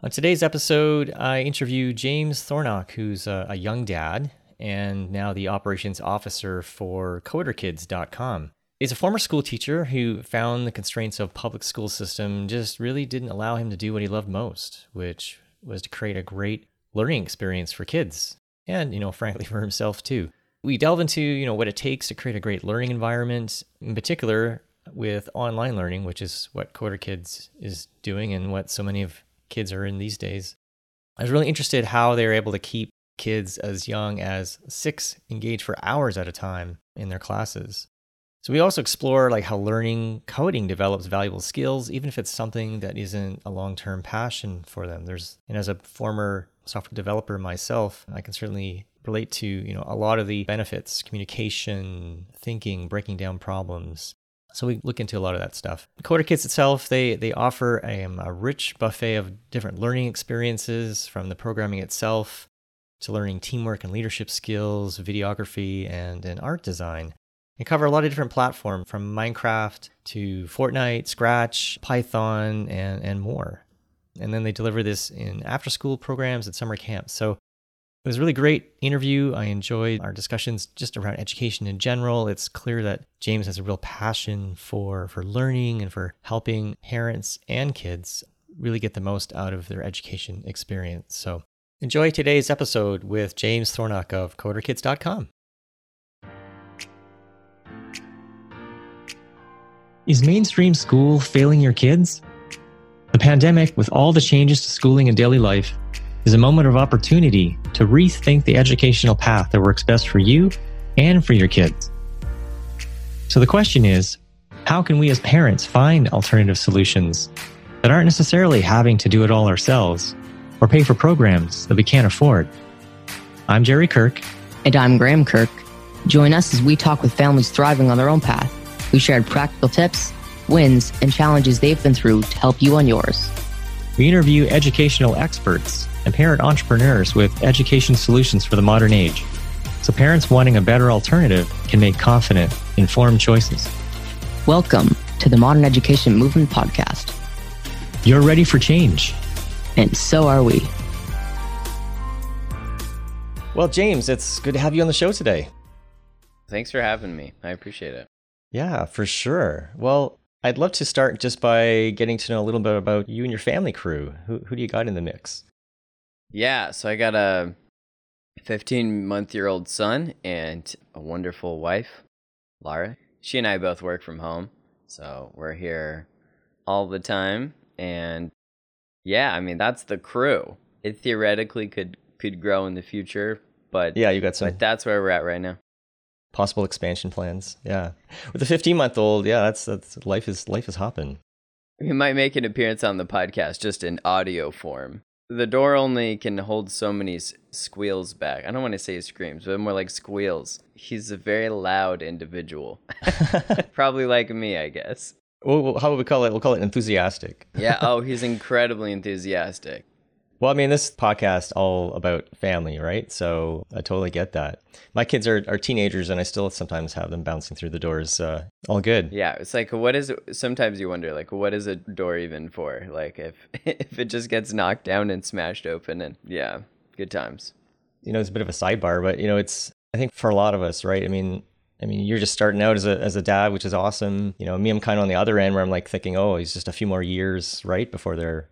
On today's episode, I interview James Thornock, who's a, a young dad and now the operations officer for coderkids.com. He's a former school teacher who found the constraints of public school system just really didn't allow him to do what he loved most, which was to create a great learning experience for kids and, you know, frankly for himself too. We delve into, you know, what it takes to create a great learning environment, in particular with online learning, which is what Coder Kids is doing and what so many of kids are in these days. I was really interested how they were able to keep kids as young as six engaged for hours at a time in their classes. So we also explore like how learning coding develops valuable skills, even if it's something that isn't a long-term passion for them. There's and as a former software developer myself, I can certainly relate to you know a lot of the benefits, communication, thinking, breaking down problems, so we look into a lot of that stuff. Coder Kids itself, they they offer a, um, a rich buffet of different learning experiences from the programming itself to learning teamwork and leadership skills, videography, and, and art design. They cover a lot of different platforms from Minecraft to Fortnite, Scratch, Python, and, and more. And then they deliver this in after school programs and summer camps. So it was a really great interview. I enjoyed our discussions just around education in general. It's clear that James has a real passion for, for learning and for helping parents and kids really get the most out of their education experience. So enjoy today's episode with James Thornock of CoderKids.com. Is mainstream school failing your kids? The pandemic, with all the changes to schooling and daily life, is a moment of opportunity to rethink the educational path that works best for you and for your kids. So the question is how can we as parents find alternative solutions that aren't necessarily having to do it all ourselves or pay for programs that we can't afford? I'm Jerry Kirk. And I'm Graham Kirk. Join us as we talk with families thriving on their own path. We shared practical tips, wins, and challenges they've been through to help you on yours. We interview educational experts and parent entrepreneurs with education solutions for the modern age. So parents wanting a better alternative can make confident, informed choices. Welcome to the Modern Education Movement Podcast. You're ready for change. And so are we. Well, James, it's good to have you on the show today. Thanks for having me. I appreciate it. Yeah, for sure. Well, I'd love to start just by getting to know a little bit about you and your family crew. Who, who do you got in the mix? Yeah, so I got a 15 month year old son and a wonderful wife, Lara. She and I both work from home, so we're here all the time. And yeah, I mean, that's the crew. It theoretically could could grow in the future, but yeah, you got some. But that's where we're at right now possible expansion plans. Yeah, with a 15 month old, yeah, that's that's life is life is hopping. We might make an appearance on the podcast just in audio form. The door only can hold so many squeals back. I don't want to say screams, but more like squeals. He's a very loud individual. Probably like me, I guess. Well, how would we call it? We'll call it enthusiastic. yeah. Oh, he's incredibly enthusiastic. Well, I mean, this podcast all about family, right? So I totally get that. My kids are, are teenagers, and I still sometimes have them bouncing through the doors. Uh, all good. Yeah, it's like, what is? Sometimes you wonder, like, what is a door even for? Like, if if it just gets knocked down and smashed open, and yeah, good times. You know, it's a bit of a sidebar, but you know, it's I think for a lot of us, right? I mean, I mean, you're just starting out as a as a dad, which is awesome. You know, me, I'm kind of on the other end where I'm like thinking, oh, he's just a few more years, right, before they're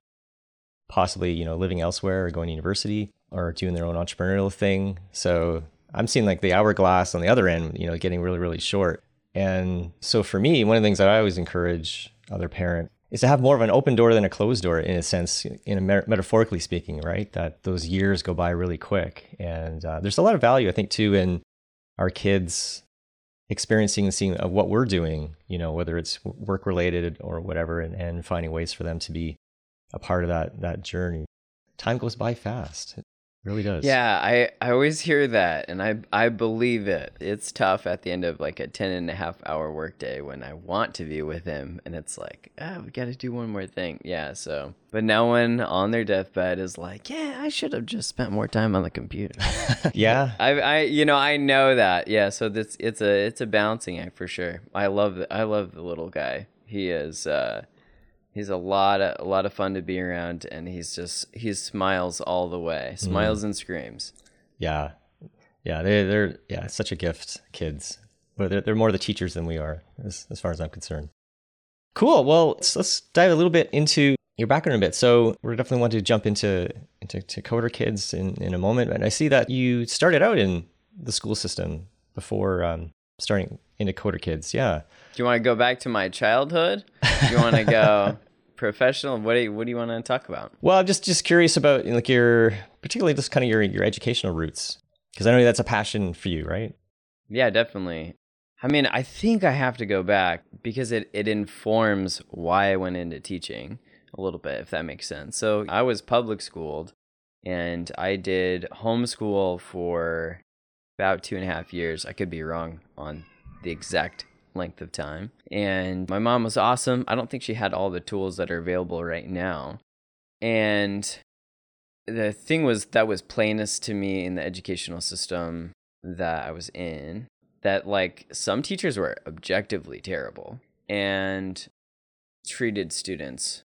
possibly you know living elsewhere or going to university or doing their own entrepreneurial thing. So I'm seeing like the hourglass on the other end, you know, getting really really short. And so for me, one of the things that I always encourage other parents is to have more of an open door than a closed door in a sense, in a metaphorically speaking, right? That those years go by really quick, and uh, there's a lot of value I think too in our kids experiencing and seeing of what we're doing, you know, whether it's work related or whatever, and, and finding ways for them to be a part of that that journey. Time goes by fast. It really does. Yeah, I, I always hear that and I I believe it. It's tough at the end of like a 10 and a half hour workday when I want to be with him and it's like, ah, we got to do one more thing. Yeah, so but no one on their deathbed is like, yeah, I should have just spent more time on the computer. yeah. I I you know, I know that. Yeah, so this it's a it's a balancing act for sure. I love the, I love the little guy. He is uh He's a lot of a lot of fun to be around, and he's just he smiles all the way, smiles and screams. Yeah, yeah, they they're yeah, it's such a gift, kids. But they're, they're more the teachers than we are, as as far as I'm concerned. Cool. Well, let's, let's dive a little bit into your background a bit. So we're definitely want to jump into into to Coder Kids in in a moment. And I see that you started out in the school system before um, starting into Coder Kids. Yeah. Do you want to go back to my childhood? Do you want to go professional? What do you, what do you want to talk about? Well, I'm just just curious about like your particularly just kind of your your educational roots because I know that's a passion for you, right? Yeah, definitely. I mean, I think I have to go back because it it informs why I went into teaching a little bit, if that makes sense. So I was public schooled and I did homeschool for about two and a half years. I could be wrong on the exact length of time. And my mom was awesome. I don't think she had all the tools that are available right now. And the thing was that was plainest to me in the educational system that I was in that like some teachers were objectively terrible and treated students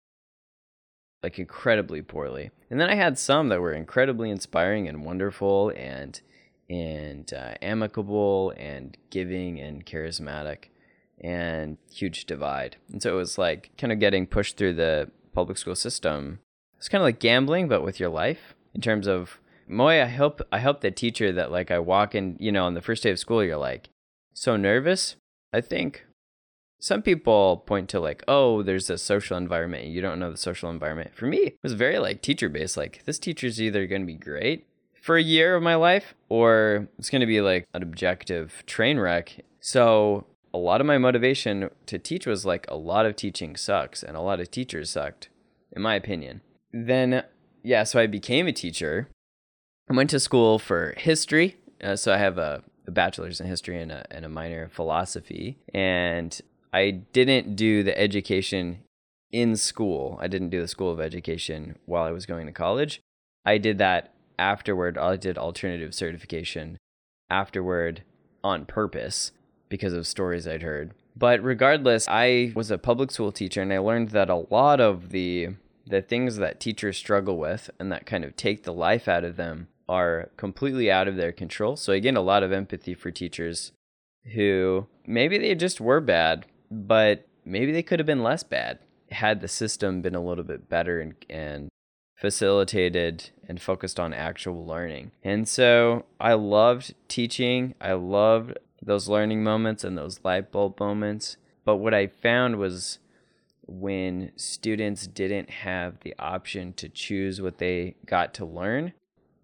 like incredibly poorly. And then I had some that were incredibly inspiring and wonderful and and uh, amicable and giving and charismatic and huge divide. And so it was like kind of getting pushed through the public school system. It's kind of like gambling but with your life in terms of Moy, I hope I hope the teacher that like I walk in, you know, on the first day of school you're like so nervous. I think some people point to like, oh, there's a social environment. You don't know the social environment. For me, it was very like teacher based. Like this teacher's either going to be great for a year of my life or it's going to be like an objective train wreck. So a lot of my motivation to teach was like a lot of teaching sucks and a lot of teachers sucked, in my opinion. Then, yeah, so I became a teacher. I went to school for history. Uh, so I have a, a bachelor's in history and a, and a minor in philosophy. And I didn't do the education in school. I didn't do the school of education while I was going to college. I did that afterward. I did alternative certification afterward on purpose because of stories I'd heard. But regardless, I was a public school teacher and I learned that a lot of the the things that teachers struggle with and that kind of take the life out of them are completely out of their control. So I gained a lot of empathy for teachers who maybe they just were bad but maybe they could have been less bad had the system been a little bit better and, and facilitated and focused on actual learning. And so I loved teaching. I loved those learning moments and those light bulb moments. But what I found was when students didn't have the option to choose what they got to learn,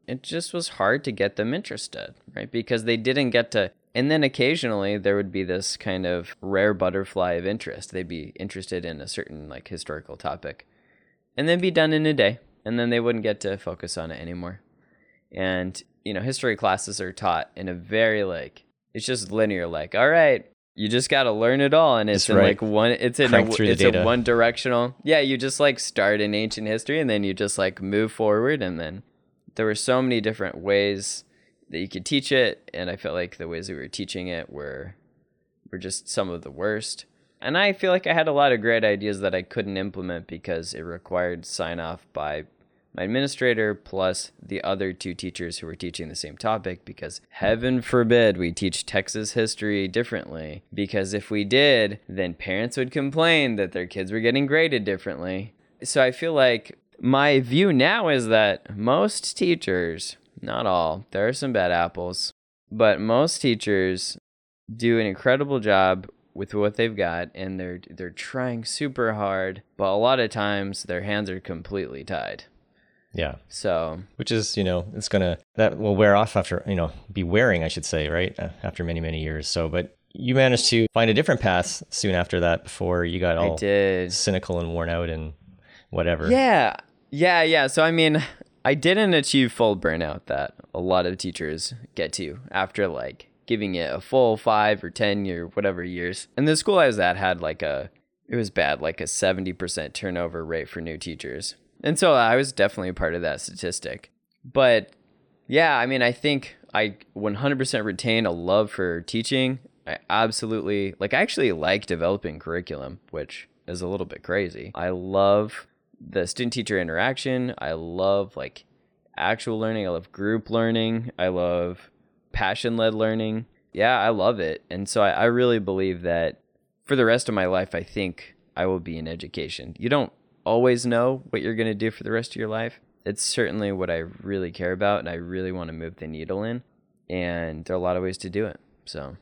it just was hard to get them interested, right? Because they didn't get to and then occasionally there would be this kind of rare butterfly of interest. They'd be interested in a certain like historical topic and then be done in a day. And then they wouldn't get to focus on it anymore. And, you know, history classes are taught in a very like, it's just linear, like, all right, you just got to learn it all. And it's in like one, it's in a, it's a one directional. Yeah. You just like start in ancient history and then you just like move forward. And then there were so many different ways that you could teach it, and I felt like the ways we were teaching it were were just some of the worst. And I feel like I had a lot of great ideas that I couldn't implement because it required sign off by my administrator plus the other two teachers who were teaching the same topic because heaven forbid we teach Texas history differently because if we did then parents would complain that their kids were getting graded differently. So I feel like my view now is that most teachers not all. There are some bad apples, but most teachers do an incredible job with what they've got and they're they're trying super hard, but a lot of times their hands are completely tied. Yeah. So, which is, you know, it's going to that will wear off after, you know, be wearing, I should say, right? Uh, after many, many years. So, but you managed to find a different path soon after that before you got all I did. cynical and worn out and whatever. Yeah. Yeah, yeah. So I mean, I didn't achieve full burnout that a lot of teachers get to after like giving it a full five or 10 year, whatever years. And the school I was at had like a, it was bad, like a 70% turnover rate for new teachers. And so I was definitely a part of that statistic. But yeah, I mean, I think I 100% retain a love for teaching. I absolutely, like, I actually like developing curriculum, which is a little bit crazy. I love the student teacher interaction. I love like actual learning. I love group learning. I love passion led learning. Yeah, I love it. And so I, I really believe that for the rest of my life, I think I will be in education. You don't always know what you're going to do for the rest of your life. It's certainly what I really care about and I really want to move the needle in. And there are a lot of ways to do it. So,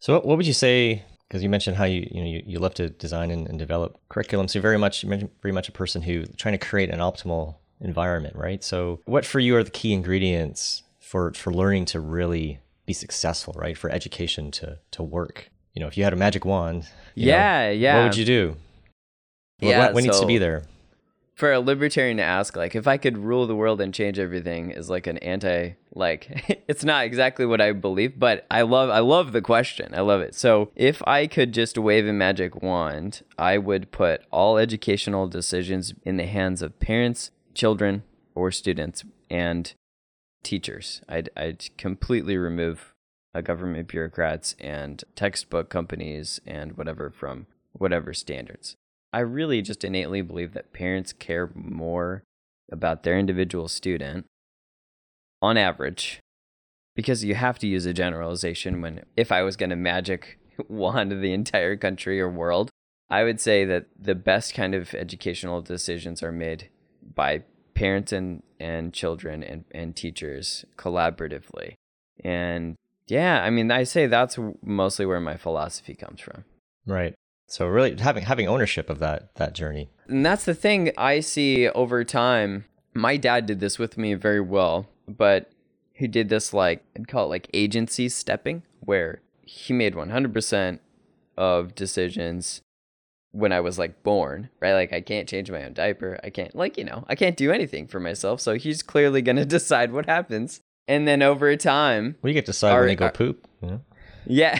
so what would you say? Because you mentioned how you you know you, you love to design and, and develop curriculum. So you're very much very much a person who trying to create an optimal environment, right? So what for you are the key ingredients for for learning to really be successful, right? For education to to work. You know, if you had a magic wand, yeah, know, yeah, what would you do? What, yeah, what, what so needs to be there? For a libertarian to ask, like, if I could rule the world and change everything, is like an anti, like, it's not exactly what I believe, but I love, I love the question. I love it. So, if I could just wave a magic wand, I would put all educational decisions in the hands of parents, children, or students, and teachers. I'd, I'd completely remove uh, government bureaucrats and textbook companies and whatever from whatever standards. I really just innately believe that parents care more about their individual student on average because you have to use a generalization when if I was going to magic wand the entire country or world, I would say that the best kind of educational decisions are made by parents and, and children and, and teachers collaboratively. And yeah, I mean, I say that's mostly where my philosophy comes from. Right. So really having having ownership of that that journey. And that's the thing I see over time. My dad did this with me very well, but he did this like I'd call it like agency stepping, where he made 100% of decisions when I was like born, right? Like I can't change my own diaper. I can't like, you know, I can't do anything for myself. So he's clearly going to decide what happens. And then over time, we get to decide our, when they go our, poop. Yeah,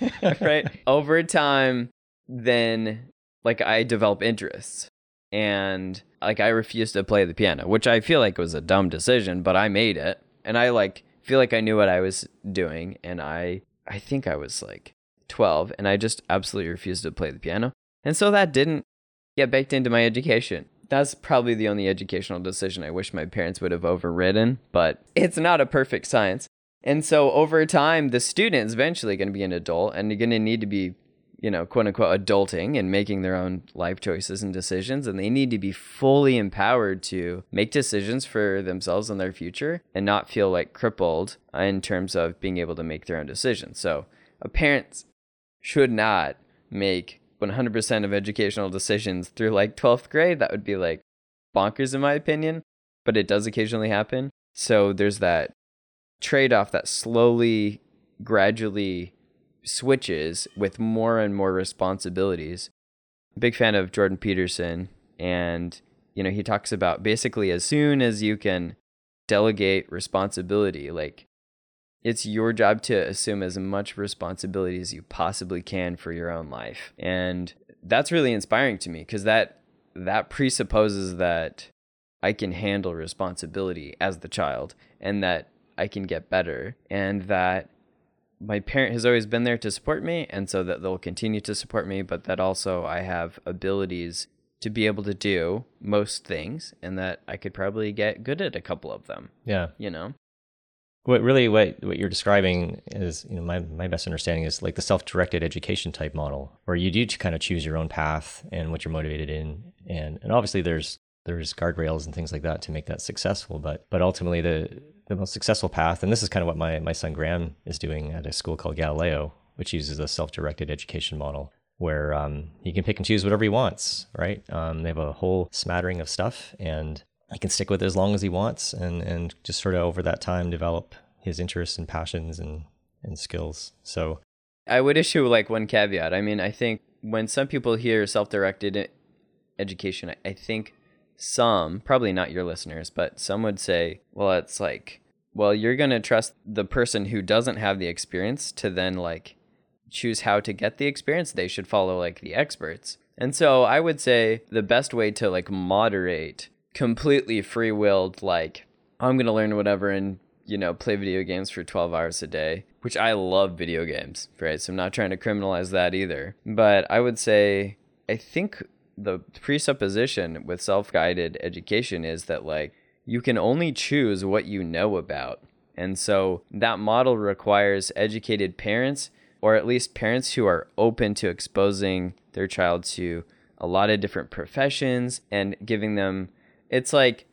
right. over time, then like I develop interests, and like I refused to play the piano, which I feel like was a dumb decision, but I made it, and I like feel like I knew what I was doing, and I I think I was like 12, and I just absolutely refused to play the piano, and so that didn't get baked into my education. That's probably the only educational decision I wish my parents would have overridden, but it's not a perfect science. And so over time, the student is eventually going to be an adult and you're going to need to be, you know, quote unquote, adulting and making their own life choices and decisions. And they need to be fully empowered to make decisions for themselves and their future and not feel like crippled in terms of being able to make their own decisions. So uh, a parent should not make 100% of educational decisions through like 12th grade. That would be like bonkers in my opinion, but it does occasionally happen. So there's that trade off that slowly, gradually switches with more and more responsibilities. Big fan of Jordan Peterson, and you know, he talks about basically as soon as you can delegate responsibility, like it's your job to assume as much responsibility as you possibly can for your own life. And that's really inspiring to me because that that presupposes that I can handle responsibility as the child and that I can get better and that my parent has always been there to support me and so that they'll continue to support me but that also I have abilities to be able to do most things and that I could probably get good at a couple of them. Yeah. You know what really what what you're describing is you know my my best understanding is like the self-directed education type model where you do kind of choose your own path and what you're motivated in and and obviously there's there's guardrails and things like that to make that successful but but ultimately the the most successful path and this is kind of what my my son Graham is doing at a school called Galileo which uses a self-directed education model where um, he can pick and choose whatever he wants right um, they have a whole smattering of stuff and he can stick with it as long as he wants and, and just sort of over that time develop his interests and passions and, and skills. So I would issue like one caveat. I mean, I think when some people hear self directed education, I think some, probably not your listeners, but some would say, well, it's like, well, you're going to trust the person who doesn't have the experience to then like choose how to get the experience. They should follow like the experts. And so I would say the best way to like moderate completely free willed, like, I'm going to learn whatever and, you know, play video games for 12 hours a day, which I love video games, right? So I'm not trying to criminalize that either. But I would say I think the presupposition with self guided education is that, like, you can only choose what you know about. And so that model requires educated parents, or at least parents who are open to exposing their child to a lot of different professions and giving them. It's like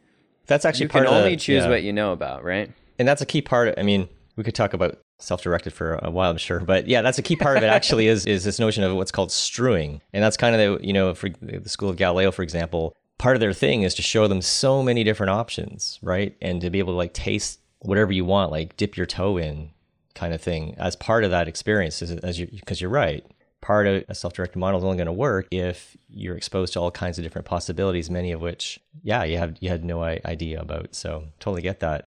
that's actually you part can of only the, choose yeah. what you know about, right? and that's a key part. I mean, we could talk about self-directed for a while, I'm sure, but yeah, that's a key part of it. Actually, is is this notion of what's called strewing, and that's kind of the you know for the School of Galileo, for example. Part of their thing is to show them so many different options, right, and to be able to like taste whatever you want, like dip your toe in, kind of thing, as part of that experience. As, you because you're right, part of a self-directed model is only going to work if you're exposed to all kinds of different possibilities, many of which, yeah, you have you had no idea about. So totally get that.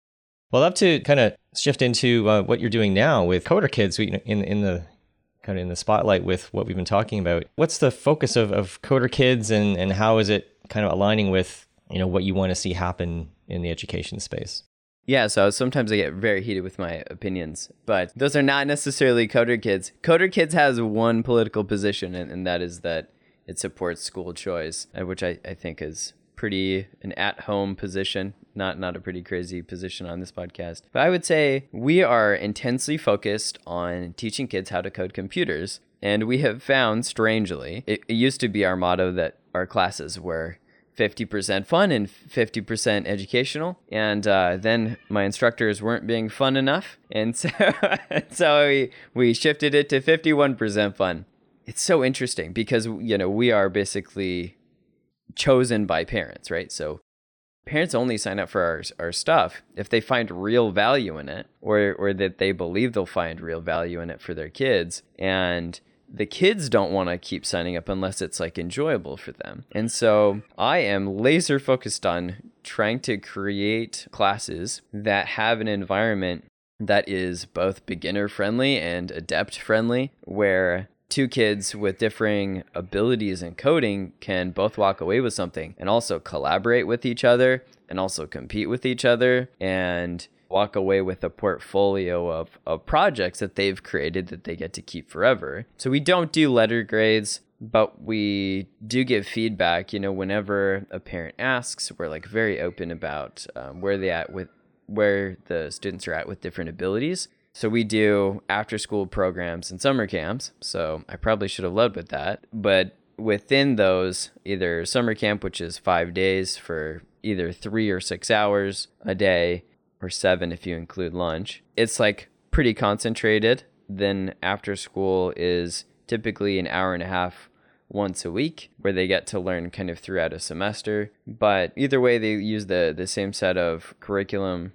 Well, I'd love to kind of shift into uh, what you're doing now with Coder Kids in in the kind of in the spotlight with what we've been talking about. What's the focus of, of Coder Kids and, and how is it kind of aligning with you know what you want to see happen in the education space? Yeah, so sometimes I get very heated with my opinions, but those are not necessarily Coder Kids. Coder Kids has one political position, and, and that is that it supports school choice, uh, which I, I think is pretty an at-home position not not a pretty crazy position on this podcast but i would say we are intensely focused on teaching kids how to code computers and we have found strangely it, it used to be our motto that our classes were 50% fun and 50% educational. And uh, then my instructors weren't being fun enough. And so, so we, we shifted it to 51% fun. It's so interesting because, you know, we are basically chosen by parents, right? So parents only sign up for our, our stuff if they find real value in it or, or that they believe they'll find real value in it for their kids. And the kids don't want to keep signing up unless it's like enjoyable for them. And so I am laser focused on trying to create classes that have an environment that is both beginner friendly and adept friendly, where two kids with differing abilities in coding can both walk away with something and also collaborate with each other and also compete with each other and walk away with a portfolio of, of projects that they've created that they get to keep forever. So we don't do letter grades, but we do give feedback. You know, whenever a parent asks, we're like very open about um, where they at with where the students are at with different abilities. So we do after school programs and summer camps. So I probably should have led with that. But within those, either summer camp, which is five days for either three or six hours a day, or seven if you include lunch, it's like pretty concentrated. Then after school is typically an hour and a half once a week where they get to learn kind of throughout a semester. But either way, they use the, the same set of curriculum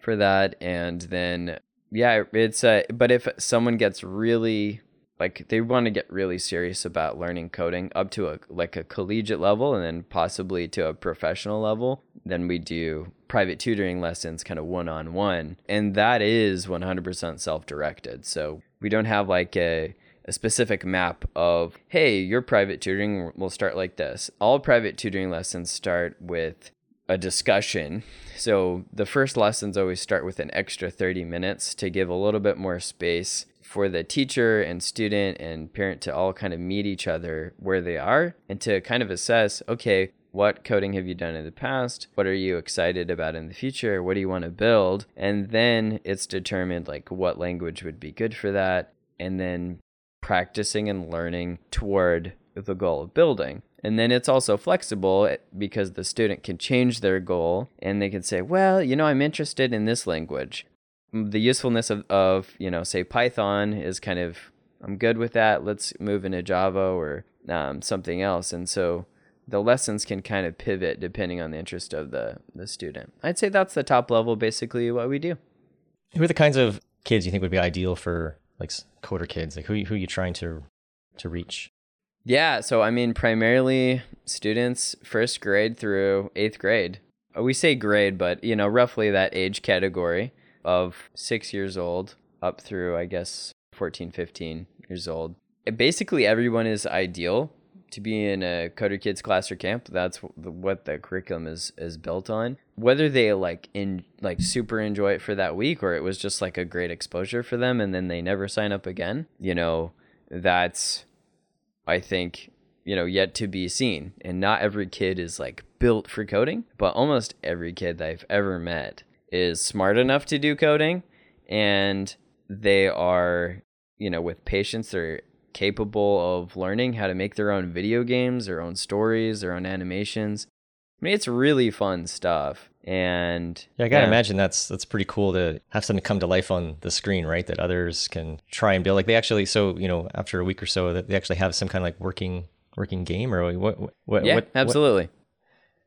for that. And then yeah, it's uh, but if someone gets really like they want to get really serious about learning coding up to a like a collegiate level and then possibly to a professional level, then we do private tutoring lessons kind of one on one. And that is 100% self directed. So we don't have like a a specific map of, hey, your private tutoring will start like this. All private tutoring lessons start with a discussion. So the first lessons always start with an extra 30 minutes to give a little bit more space for the teacher and student and parent to all kind of meet each other where they are and to kind of assess okay, what coding have you done in the past? What are you excited about in the future? What do you want to build? And then it's determined like what language would be good for that. And then practicing and learning toward the goal of building. And then it's also flexible eh, because the student can change their goal and they can say, well, you know, I'm interested in this language. The usefulness of, of you know, say Python is kind of, I'm good with that. Let's move into Java or um, something else. And so the lessons can kind of pivot depending on the interest of the, the student. I'd say that's the top level, basically, what we do. Who are the kinds of kids you think would be ideal for like coder kids? Like who, who are you trying to, to reach? Yeah, so I mean, primarily students first grade through eighth grade. Uh, we say grade, but you know, roughly that age category of six years old up through, I guess, 14, 15 years old. Basically, everyone is ideal to be in a Coder Kids class or camp. That's what the curriculum is is built on. Whether they like in like super enjoy it for that week or it was just like a great exposure for them and then they never sign up again, you know, that's I think you know, yet to be seen. And not every kid is like built for coding, but almost every kid that I've ever met is smart enough to do coding and they are, you know, with patience, they're capable of learning how to make their own video games, their own stories, their own animations. I mean, it's really fun stuff. And yeah, I gotta yeah. imagine that's that's pretty cool to have something come to life on the screen, right? That others can try and build. Like they actually, so you know, after a week or so, that they actually have some kind of like working working game or what? what yeah, what, absolutely. What,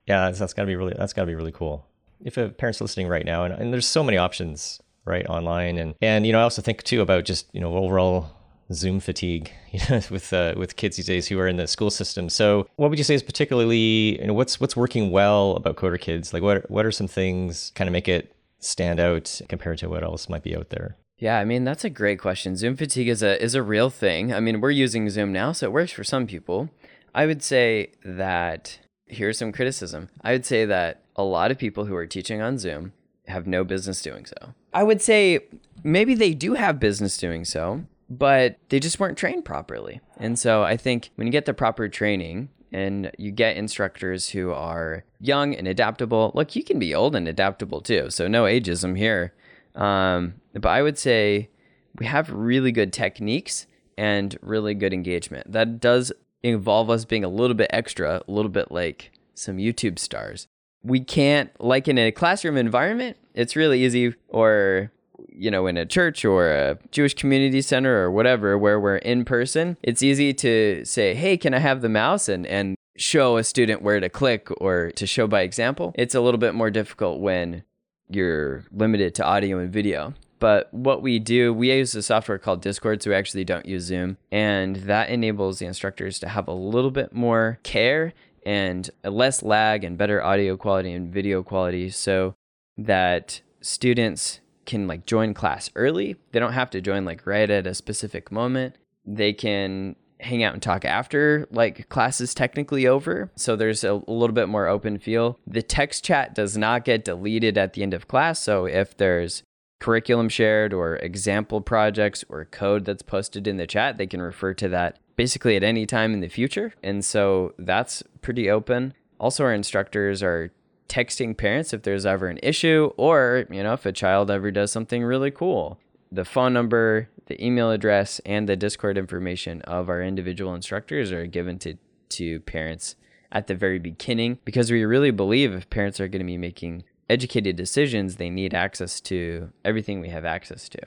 yeah, that's, that's gotta be really that's gotta be really cool. If a parent's listening right now, and, and there's so many options right online, and and you know, I also think too about just you know overall Zoom fatigue, you know, with uh, with kids these days who are in the school system. So, what would you say is particularly, you know, what's what's working well about Coder Kids? Like, what what are some things kind of make it stand out compared to what else might be out there? Yeah, I mean that's a great question. Zoom fatigue is a is a real thing. I mean, we're using Zoom now, so it works for some people. I would say that here's some criticism. I would say that a lot of people who are teaching on Zoom have no business doing so. I would say maybe they do have business doing so, but they just weren't trained properly. And so I think when you get the proper training and you get instructors who are young and adaptable, look, you can be old and adaptable too. So no ageism here. Um, but I would say we have really good techniques and really good engagement. That does involve us being a little bit extra, a little bit like some YouTube stars. We can't, like in a classroom environment, it's really easy, or you know, in a church or a Jewish community center or whatever, where we're in person, it's easy to say, hey, can I have the mouse? And, and show a student where to click or to show by example. It's a little bit more difficult when you're limited to audio and video. But what we do, we use a software called Discord, so we actually don't use Zoom. And that enables the instructors to have a little bit more care and less lag and better audio quality and video quality so that students can like join class early. They don't have to join like right at a specific moment. They can hang out and talk after like class is technically over. So there's a, a, little bit more open feel. The text chat does not get deleted at the end of class. So if there's curriculum shared or example projects or code that's posted in the chat, they can refer to that basically at any time in the future. And so that's pretty open. Also, our instructors are texting parents if there's ever an issue or, you know, if a child ever does something really cool. The phone number, the email address, and the Discord information of our individual instructors are given to, to parents at the very beginning because we really believe if parents are going to be making educated decisions, they need access to everything we have access to,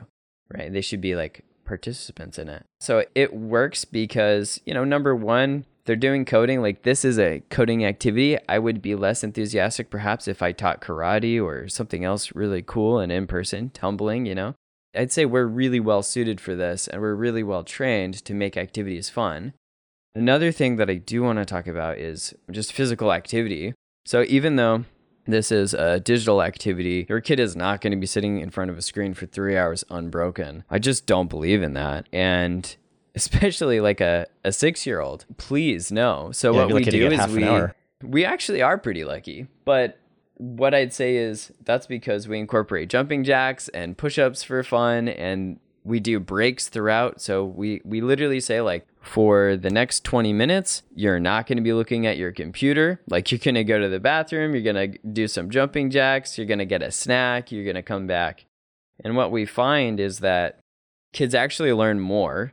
right? They should be like participants in it. So it works because, you know, number one, they're doing coding like this is a coding activity i would be less enthusiastic perhaps if i taught karate or something else really cool and in person tumbling you know i'd say we're really well suited for this and we're really well trained to make activities fun another thing that i do want to talk about is just physical activity so even though this is a digital activity. Your kid is not going to be sitting in front of a screen for three hours unbroken. I just don't believe in that. And especially like a, a six year old. Please no. So yeah, what we do is we we actually are pretty lucky. But what I'd say is that's because we incorporate jumping jacks and push ups for fun and we do breaks throughout. So we, we literally say like for the next 20 minutes, you're not going to be looking at your computer. Like you're going to go to the bathroom, you're going to do some jumping jacks, you're going to get a snack, you're going to come back. And what we find is that kids actually learn more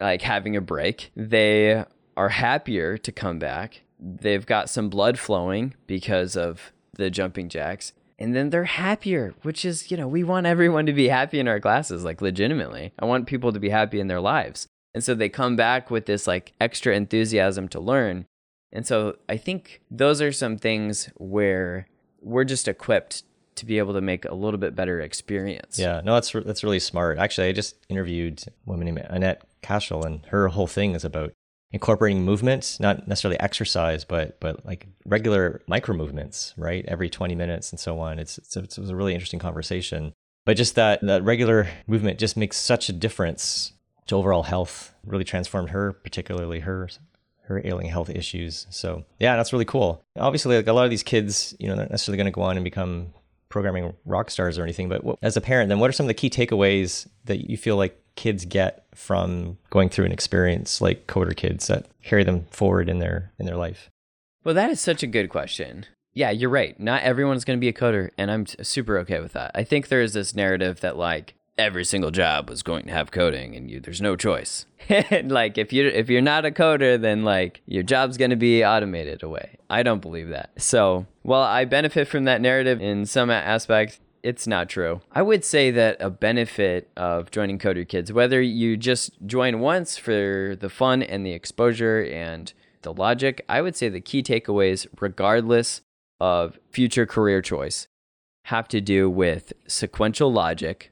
like having a break. They are happier to come back. They've got some blood flowing because of the jumping jacks. And then they're happier, which is, you know, we want everyone to be happy in our classes, like legitimately. I want people to be happy in their lives. And so they come back with this like extra enthusiasm to learn. And so I think those are some things where we're just equipped to be able to make a little bit better experience. Yeah, no, that's that's really smart. Actually, I just interviewed a woman named Annette Cashel, and her whole thing is about incorporating movements, not necessarily exercise, but but like regular micro movements, right? Every 20 minutes and so on. It's, it's, it was a really interesting conversation. But just that that regular movement just makes such a difference to overall health. Really transformed her, particularly her her ailing health issues. So yeah, that's really cool. Obviously, like a lot of these kids, you know, they're not necessarily going to go on and become programming rock stars or anything. But what, as a parent, then what are some of the key takeaways that you feel like kids get from going through an experience like Coder Kids that carry them forward in their in their life? Well, that is such a good question. Yeah, you're right. Not everyone's going to be a coder, and I'm super okay with that. I think there is this narrative that like every single job was going to have coding, and you there's no choice. like if you if you're not a coder, then like your job's going to be automated away. I don't believe that. So while I benefit from that narrative in some aspects, it's not true. I would say that a benefit of joining Coder Kids, whether you just join once for the fun and the exposure and the logic, I would say the key takeaways, regardless of future career choice, have to do with sequential logic.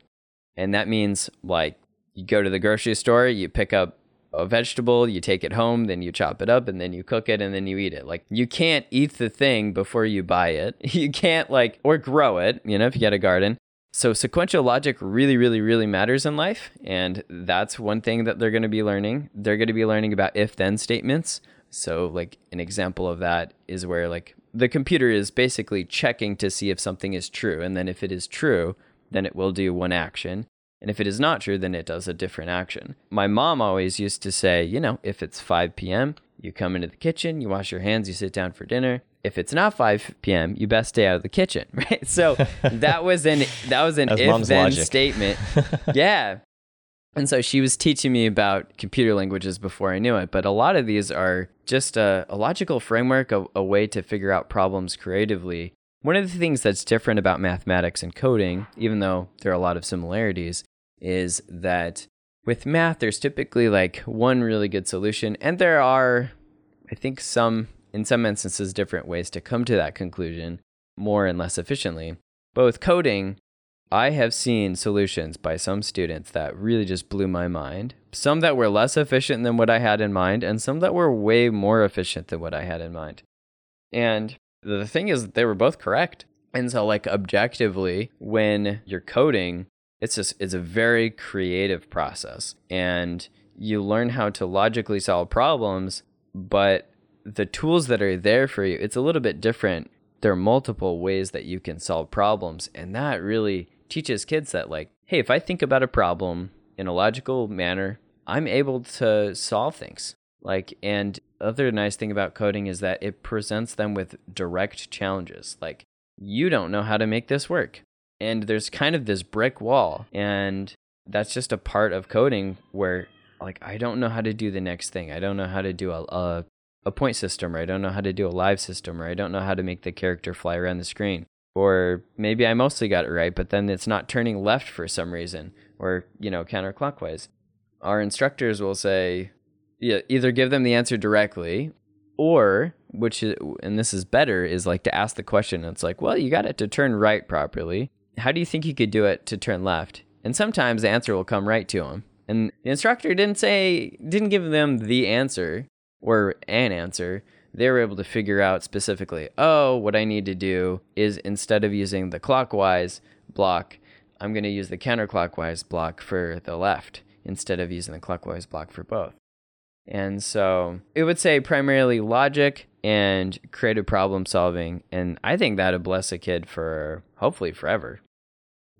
And that means like you go to the grocery store, you pick up a vegetable, you take it home, then you chop it up, and then you cook it, and then you eat it. Like, you can't eat the thing before you buy it. You can't, like, or grow it, you know, if you get a garden. So, sequential logic really, really, really matters in life. And that's one thing that they're going to be learning. They're going to be learning about if then statements. So, like, an example of that is where, like, the computer is basically checking to see if something is true. And then if it is true, then it will do one action. And if it is not true, then it does a different action. My mom always used to say, you know, if it's 5 p.m., you come into the kitchen, you wash your hands, you sit down for dinner. If it's not 5 p.m., you best stay out of the kitchen, right? So that was an that was an if then statement. yeah. And so she was teaching me about computer languages before I knew it, but a lot of these are just a, a logical framework, a, a way to figure out problems creatively one of the things that's different about mathematics and coding, even though there are a lot of similarities, is that with math, there's typically like one really good solution, and there are, I think, some, in some instances, different ways to come to that conclusion more and less efficiently. But with coding, I have seen solutions by some students that really just blew my mind. Some that were less efficient than what I had in mind, and some that were way more efficient than what I had in mind. And the thing is, they were both correct. And so, like, objectively, when you're coding, it's just, it's a very creative process. And you learn how to logically solve problems, but the tools that are there for you, it's a little bit different. There are multiple ways that you can solve problems. And that really teaches kids that, like, hey, if I think about a problem in a logical manner, I'm able to solve things. Like, and other nice thing about coding is that it presents them with direct challenges. Like, you don't know how to make this work. And there's kind of this brick wall. And that's just a part of coding where, like, I don't know how to do the next thing. I don't know how to do a, a, a point system, or I don't know how to do a live system, or I don't know how to make the character fly around the screen. Or maybe I mostly got it right, but then it's not turning left for some reason, or, you know, counterclockwise. Our instructors will say, yeah, either give them the answer directly or which is, and this is better is like to ask the question. It's like well you got it to turn right properly. How do you think you could do it to turn left? And sometimes the answer will come right to them and the instructor didn't say didn't give them the answer or an answer. They were able to figure out specifically oh what i need to do is instead of using the clockwise block i'm going to use the counterclockwise block for the left instead of using the clockwise block for both and so it would say primarily logic and creative problem solving. And I think that'd bless a kid for hopefully forever.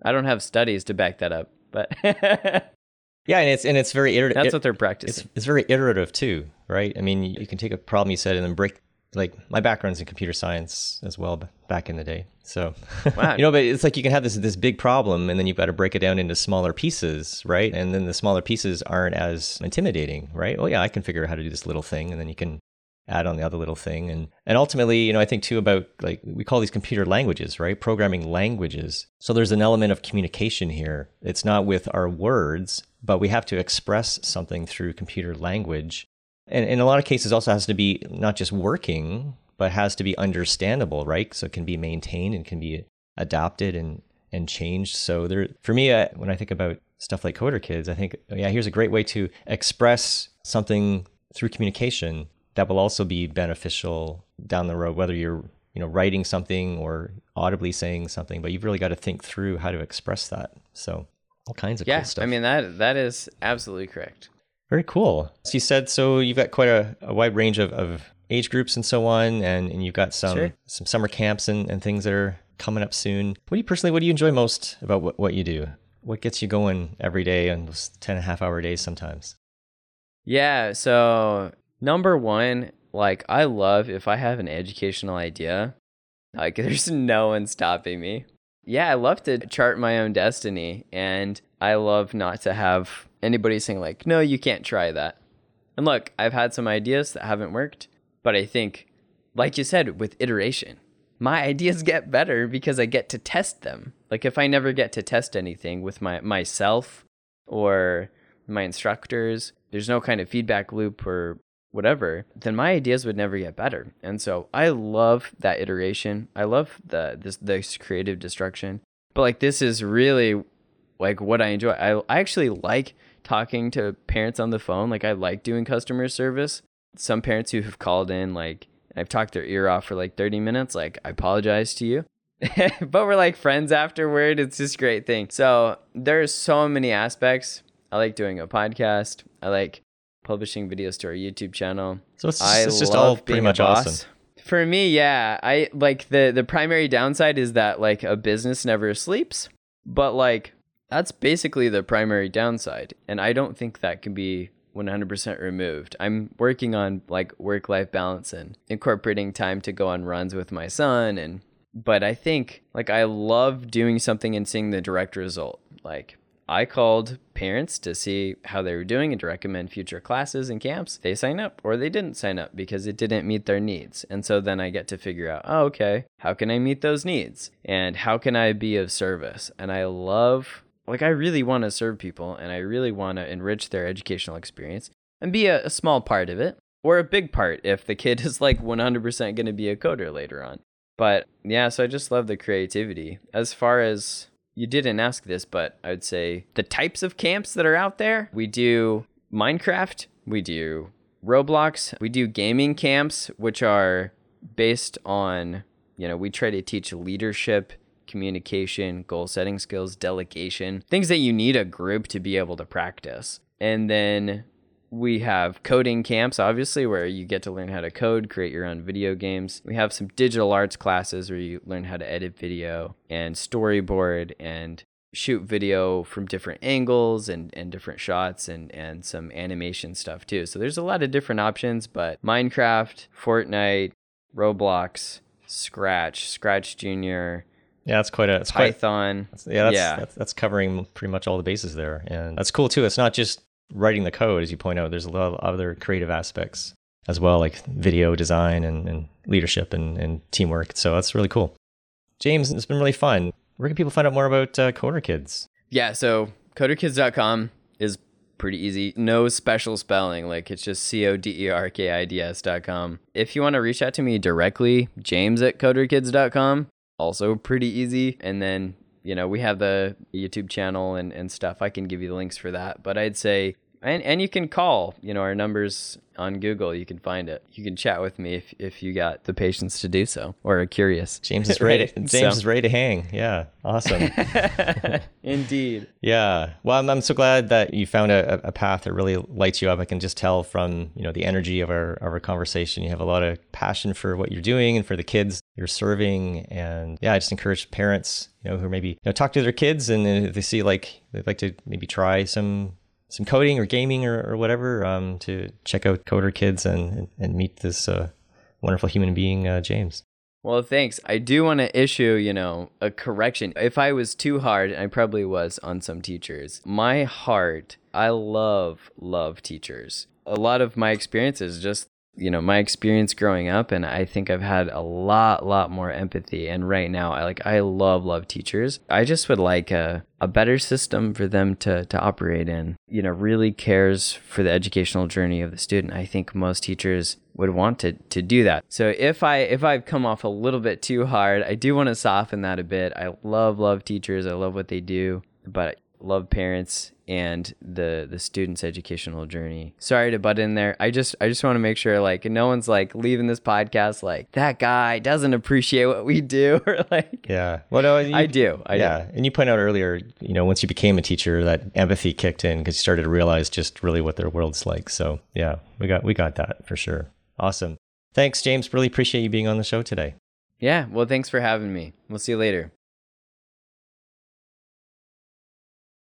I don't have studies to back that up, but yeah, and it's and it's very iterative. That's what they're practicing. It's, it's very iterative too, right? I mean, you can take a problem you said and then break like my background's in computer science as well back in the day. So, wow. you know, but it's like you can have this this big problem and then you've got to break it down into smaller pieces, right? And then the smaller pieces aren't as intimidating, right? Oh yeah, I can figure out how to do this little thing and then you can add on the other little thing and and ultimately, you know, I think too about like we call these computer languages, right? Programming languages. So there's an element of communication here. It's not with our words, but we have to express something through computer language and in a lot of cases also has to be not just working but has to be understandable right so it can be maintained and can be adapted and and changed so there for me uh, when i think about stuff like coder kids i think yeah here's a great way to express something through communication that will also be beneficial down the road whether you're you know writing something or audibly saying something but you've really got to think through how to express that so all kinds of yeah, cool stuff. I mean that that is absolutely correct. Very cool. So you said so you've got quite a, a wide range of, of age groups and so on, and, and you've got some sure. some summer camps and, and things that are coming up soon. What do you personally what do you enjoy most about what, what you do? what gets you going every day on those 10 and a half hour days sometimes? Yeah. So, number one, like, I love if I have an educational idea, like, there's no one stopping me. Yeah, I love to chart my own destiny. And I love not to have anybody saying, like, no, you can't try that. And look, I've had some ideas that haven't worked, but I think, like you said, with iteration, my ideas get better because I get to test them. Like if I never get to test anything with my myself or my instructors, there's no kind of feedback loop or whatever, then my ideas would never get better. And so I love that iteration. I love the this this creative destruction. But like this is really like what I enjoy. I I actually like talking to parents on the phone. Like I like doing customer service. Some parents who have called in like I've talked their ear off for like 30 minutes. Like, I apologize to you. but we're like friends afterward. It's just great thing. So there's so many aspects. I like doing a podcast. I like publishing videos to our YouTube channel. So it's, I it's just all pretty much awesome. For me, yeah. I like the the primary downside is that like a business never sleeps, but like that's basically the primary downside. And I don't think that can be 100% removed. I'm working on like work life balance and incorporating time to go on runs with my son and but I think like I love doing something and seeing the direct result. Like I called parents to see how they were doing and to recommend future classes and camps. They sign up or they didn't sign up because it didn't meet their needs. And so then I get to figure out, oh, okay, how can I meet those needs? And how can I be of service? And I love like I really want to serve people and I really want to enrich their educational experience and be a, a, small part of it or a big part if the kid is like 100% going to be a coder later on. But yeah, so I just love the creativity. As far as you didn't ask this, but I would say the types of camps that are out there, we do Minecraft, we do Roblox, we do gaming camps which are based on, you know, we try to teach leadership communication, goal setting skills, delegation, things that you need a group to be able to practice. And then we have coding camps, obviously, where you get to learn how to code, create your own video games. We have some digital arts classes where you learn how to edit video and storyboard and shoot video from different angles and, and different shots and, and some animation stuff too. So there's a lot of different options, but Minecraft, Fortnite, Roblox, Scratch, Scratch Junior, yeah, that's quite a it's Python. Quite, yeah, that's, yeah. That's, that's covering pretty much all the bases there, and that's cool too. It's not just writing the code, as you point out. There's a lot of other creative aspects as well, like video design and, and leadership and, and teamwork. So that's really cool. James, it's been really fun. Where can people find out more about uh, Coder Kids? Yeah, so coderkids.com is pretty easy. No special spelling. Like it's just C O D E R K I D S dot com. If you want to reach out to me directly, James at coderkids.com also pretty easy. And then, you know, we have the YouTube channel and, and stuff. I can give you the links for that. But I'd say, and, and you can call, you know, our numbers on Google. You can find it. You can chat with me if, if you got the patience to do so or are curious. James is ready. James so. is ready to hang. Yeah. Awesome. Indeed. Yeah. Well, I'm, I'm so glad that you found a, a path that really lights you up. I can just tell from, you know, the energy of our, of our conversation. You have a lot of passion for what you're doing and for the kids you're serving. And yeah, I just encourage parents, you know, who maybe, you know, talk to their kids and uh, if they see like, they'd like to maybe try some some coding or gaming or, or whatever um, to check out Coder Kids and, and meet this uh, wonderful human being, uh, James. Well, thanks. I do want to issue, you know, a correction. If I was too hard, and I probably was on some teachers. My heart, I love, love teachers. A lot of my experiences just you know my experience growing up and i think i've had a lot lot more empathy. And right now i like i love love teachers. I just would like a, a better system for them to to operate in. You know really cares for the educational journey of the student. I think most teachers would want to to do that. So if i if i've come off a little bit too hard i do want to soften that a bit. I love love teachers. I love what they do. But love parents and the the student's educational journey. Sorry to butt in there. I just I just want to make sure like no one's like leaving this podcast like that guy doesn't appreciate what we do or like Yeah. Well no, you, I do. I yeah. Do. And you point out earlier, you know, once you became a teacher that empathy kicked in because you started to realize just really what their world's like. So, yeah, we got we got that for sure. Awesome. Thanks James. Really appreciate you being on the show today. Yeah, well thanks for having me. We'll see you later.